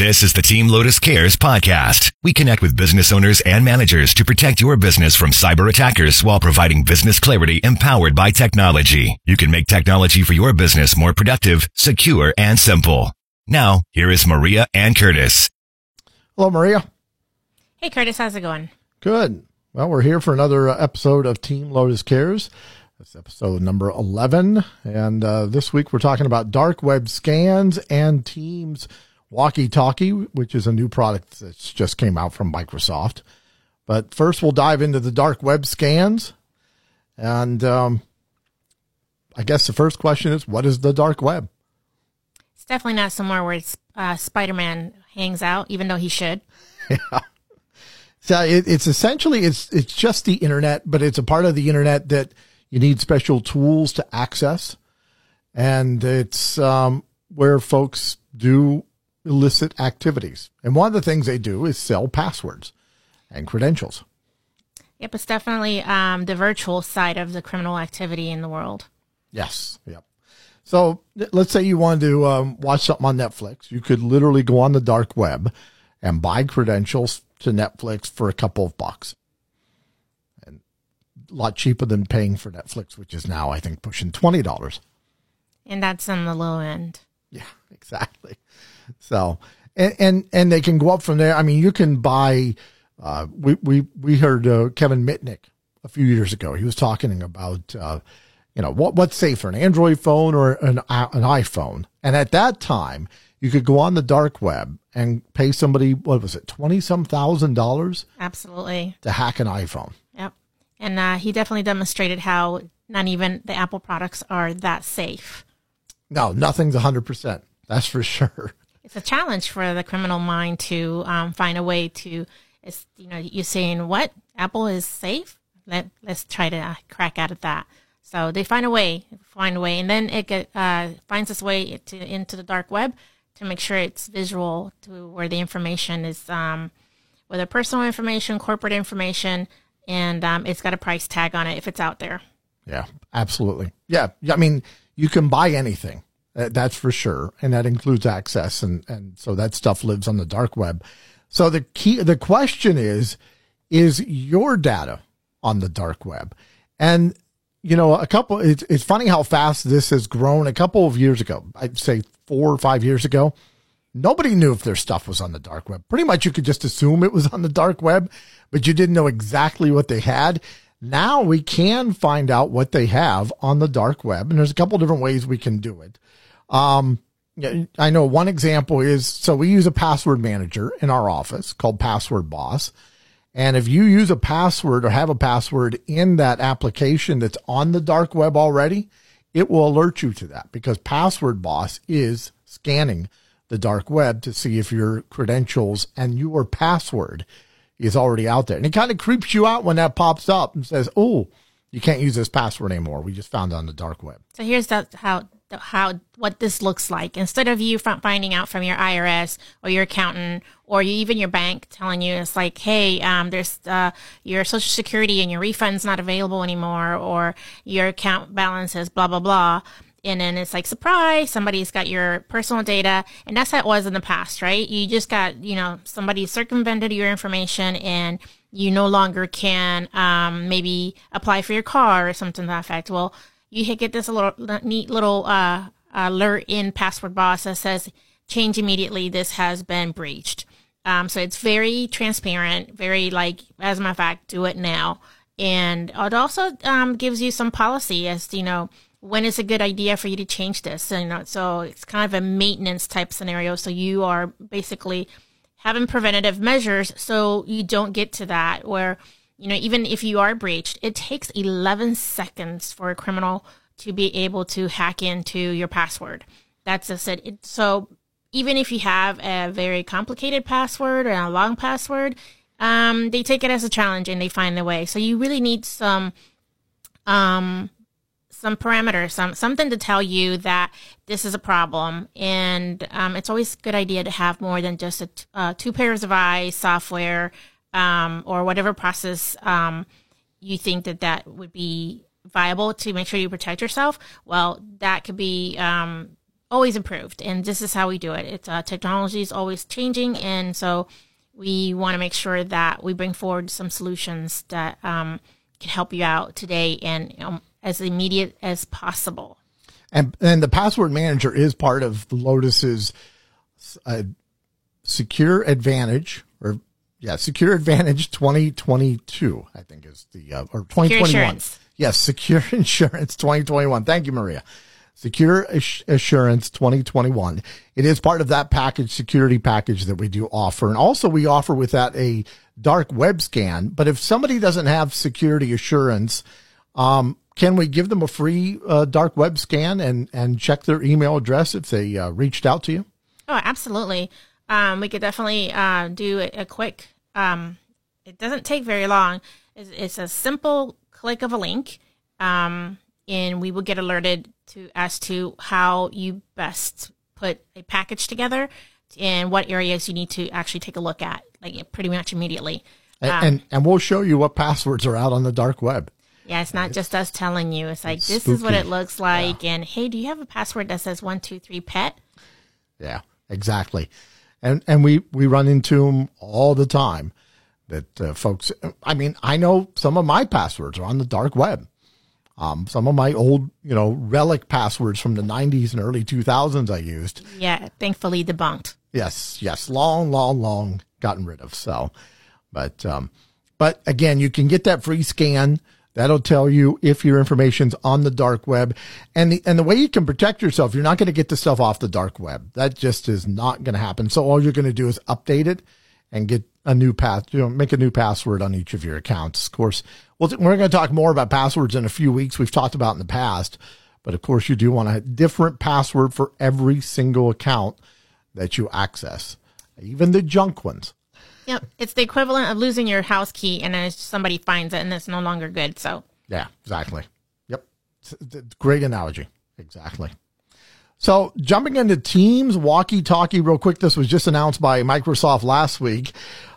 This is the Team Lotus Cares podcast. We connect with business owners and managers to protect your business from cyber attackers while providing business clarity empowered by technology. You can make technology for your business more productive, secure, and simple. Now, here is Maria and Curtis. Hello, Maria. Hey, Curtis, how's it going? Good. Well, we're here for another uh, episode of Team Lotus Cares. This episode number 11. And uh, this week we're talking about dark web scans and Teams Walkie Talkie, which is a new product that just came out from Microsoft. But first, we'll dive into the dark web scans. And um, I guess the first question is what is the dark web? It's definitely not somewhere where uh, Spider Man hangs out, even though he should. Yeah. So it, it's essentially it's it's just the internet, but it's a part of the internet that you need special tools to access, and it's um, where folks do illicit activities. And one of the things they do is sell passwords and credentials. Yep, it's definitely um, the virtual side of the criminal activity in the world. Yes. Yep. So let's say you wanted to um, watch something on Netflix. You could literally go on the dark web and buy credentials to Netflix for a couple of bucks. And a lot cheaper than paying for Netflix, which is now, I think, pushing $20. And that's on the low end. Yeah, exactly. So, and, and, and they can go up from there. I mean, you can buy, uh, we, we, we heard uh, Kevin Mitnick a few years ago. He was talking about, uh, you know, what, what's safer, an Android phone or an, an iPhone. And at that time, you could go on the dark web and pay somebody, what was it, 20 some thousand dollars? Absolutely. To hack an iPhone. Yep. And uh, he definitely demonstrated how not even the Apple products are that safe. No, nothing's 100%. That's for sure it's a challenge for the criminal mind to um, find a way to, it's, you know, you're saying what Apple is safe. Let let's try to uh, crack out of that. So they find a way, find a way, and then it get, uh, finds its way to, into the dark web to make sure it's visual to where the information is, um, whether personal information, corporate information, and um, it's got a price tag on it if it's out there. Yeah, absolutely. Yeah, I mean, you can buy anything. Uh, that's for sure. And that includes access. And, and so that stuff lives on the dark web. So the key, the question is, is your data on the dark web? And, you know, a couple, it's, it's funny how fast this has grown. A couple of years ago, I'd say four or five years ago, nobody knew if their stuff was on the dark web. Pretty much you could just assume it was on the dark web, but you didn't know exactly what they had. Now we can find out what they have on the dark web. And there's a couple different ways we can do it. Um, I know one example is so we use a password manager in our office called Password Boss. And if you use a password or have a password in that application that's on the dark web already, it will alert you to that because Password Boss is scanning the dark web to see if your credentials and your password is already out there. And it kind of creeps you out when that pops up and says, "Oh, you can't use this password anymore. We just found it on the dark web." So here's the, how how what this looks like instead of you finding out from your IRS or your accountant or even your bank telling you it's like hey um, there's uh, your social security and your refund's not available anymore or your account balance is blah blah blah and then it's like surprise somebody's got your personal data and that's how it was in the past right you just got you know somebody circumvented your information and you no longer can um, maybe apply for your car or something to that effect well you get this little neat little uh, alert in Password Boss that says change immediately. This has been breached. Um, so it's very transparent, very like, as a matter of fact, do it now. And it also um, gives you some policy as you know, when is a good idea for you to change this. And, you know, so it's kind of a maintenance type scenario. So you are basically having preventative measures so you don't get to that where you know, even if you are breached, it takes 11 seconds for a criminal to be able to hack into your password. That's just it. so even if you have a very complicated password or a long password, um, they take it as a challenge and they find the way. So you really need some, um, some parameters, some something to tell you that this is a problem, and um, it's always a good idea to have more than just a t- uh, two pairs of eyes software um, or whatever process um, you think that that would be viable to make sure you protect yourself, well, that could be um, always improved, and this is how we do it. It's uh, technology is always changing, and so we want to make sure that we bring forward some solutions that um, can help you out today and um, as immediate as possible. And and the password manager is part of Lotus's uh, Secure Advantage or yeah, Secure Advantage 2022, I think is the uh, or 2021. Yes, Secure Insurance 2021. Thank you, Maria. Secure Assurance 2021. It is part of that package, security package that we do offer. And also we offer with that a dark web scan. But if somebody doesn't have security assurance, um, can we give them a free uh, dark web scan and, and check their email address if they uh, reached out to you? Oh, absolutely. Um, we could definitely uh, do a, a quick, um, it doesn't take very long. It's, it's a simple click of a link. Um, and we will get alerted to as to how you best put a package together and what areas you need to actually take a look at, like pretty much immediately. And, um, and, and we'll show you what passwords are out on the dark web. Yeah, it's not it's, just us telling you. It's like it's this spooky. is what it looks like, yeah. and hey, do you have a password that says one two three pet? Yeah, exactly. And and we we run into them all the time. That uh, folks, I mean, I know some of my passwords are on the dark web. Um, some of my old, you know, relic passwords from the 90s and early 2000s I used. Yeah, thankfully debunked. Yes, yes, long, long, long gotten rid of. So, but, um, but again, you can get that free scan. That'll tell you if your information's on the dark web and the, and the way you can protect yourself, you're not going to get the stuff off the dark web. That just is not going to happen. So all you're going to do is update it and get a new path, you know, make a new password on each of your accounts. Of course, well, we're going to talk more about passwords in a few weeks. We've talked about in the past, but of course, you do want a different password for every single account that you access, even the junk ones. Yep, it's the equivalent of losing your house key, and then somebody finds it, and it's no longer good. So yeah, exactly. Yep, great analogy. Exactly. So jumping into Teams walkie talkie real quick. This was just announced by Microsoft last week.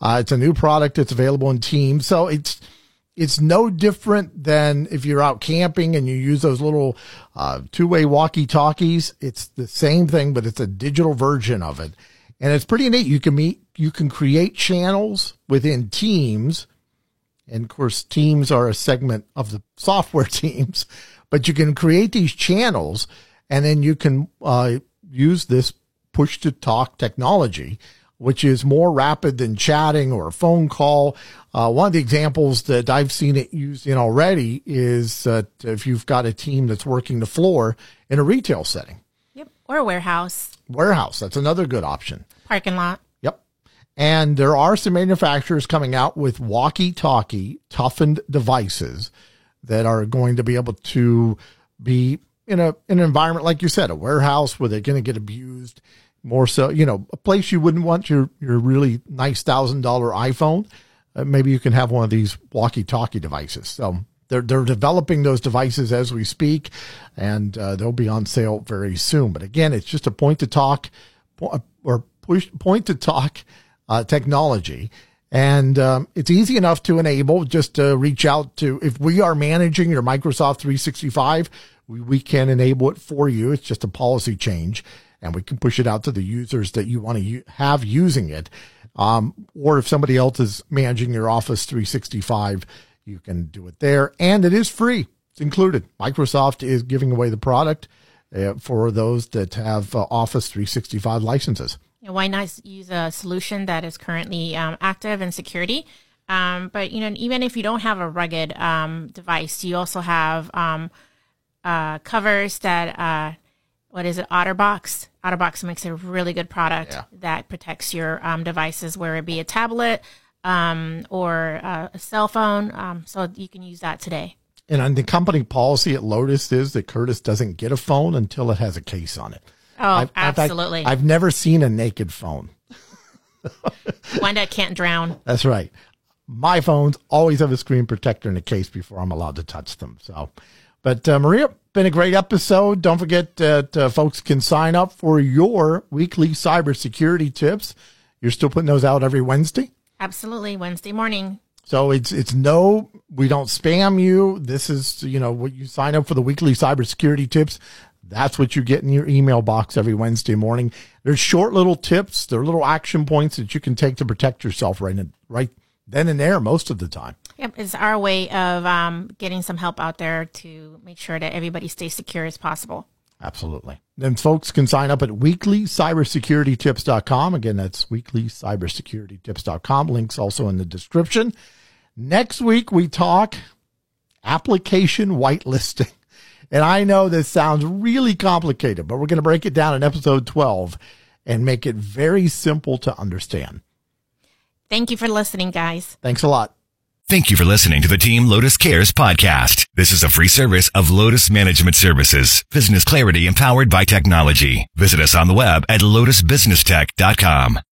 Uh, it's a new product. It's available in Teams. So it's, it's no different than if you're out camping and you use those little uh, two-way walkie-talkies. It's the same thing, but it's a digital version of it, and it's pretty neat. You can meet, you can create channels within Teams, and of course, Teams are a segment of the software teams, but you can create these channels and then you can uh, use this push to talk technology, which is more rapid than chatting or a phone call. Uh, one of the examples that I've seen it used in already is that if you've got a team that's working the floor in a retail setting. Yep. Or a warehouse. Warehouse. That's another good option. Parking lot. And there are some manufacturers coming out with walkie talkie toughened devices that are going to be able to be in a in an environment like you said, a warehouse where they're going to get abused more so, you know, a place you wouldn't want your your really nice thousand dollar iPhone. Uh, maybe you can have one of these walkie talkie devices. So they're they're developing those devices as we speak, and uh, they'll be on sale very soon. But again, it's just a point to talk or push point to talk uh, technology. And um, it's easy enough to enable just to reach out to if we are managing your Microsoft 365 we, we can enable it for you. It's just a policy change and we can push it out to the users that you want to u- have using it. Um, or if somebody else is managing your Office 365, you can do it there. And it is free. It's included. Microsoft is giving away the product uh, for those that have uh, Office 365 licenses. Yeah, why not use a solution that is currently um, active in security? Um, but you know, even if you don't have a rugged um, device, you also have um, uh, covers that uh, what is it? Otterbox? Otterbox makes a really good product yeah. that protects your um, devices where it be a tablet um, or uh, a cell phone. Um, so you can use that today. And on the company policy at lotus is that curtis doesn't get a phone until it has a case on it oh I've, absolutely I've, I've never seen a naked phone one that can't drown that's right my phones always have a screen protector in a case before i'm allowed to touch them so but uh, Maria, been a great episode. Don't forget that uh, folks can sign up for your weekly cybersecurity tips. You're still putting those out every Wednesday. Absolutely, Wednesday morning. So it's it's no, we don't spam you. This is you know what you sign up for the weekly cybersecurity tips. That's what you get in your email box every Wednesday morning. There's short little tips. There are little action points that you can take to protect yourself right, in, right then and there most of the time. Yep, it's our way of um, getting some help out there to make sure that everybody stays secure as possible. Absolutely. Then folks can sign up at weeklycybersecuritytips.com. Again, that's weeklycybersecuritytips.com. Links also in the description. Next week, we talk application whitelisting. And I know this sounds really complicated, but we're going to break it down in episode 12 and make it very simple to understand. Thank you for listening, guys. Thanks a lot. Thank you for listening to the Team Lotus Cares podcast. This is a free service of Lotus Management Services. Business clarity empowered by technology. Visit us on the web at lotusbusinesstech.com.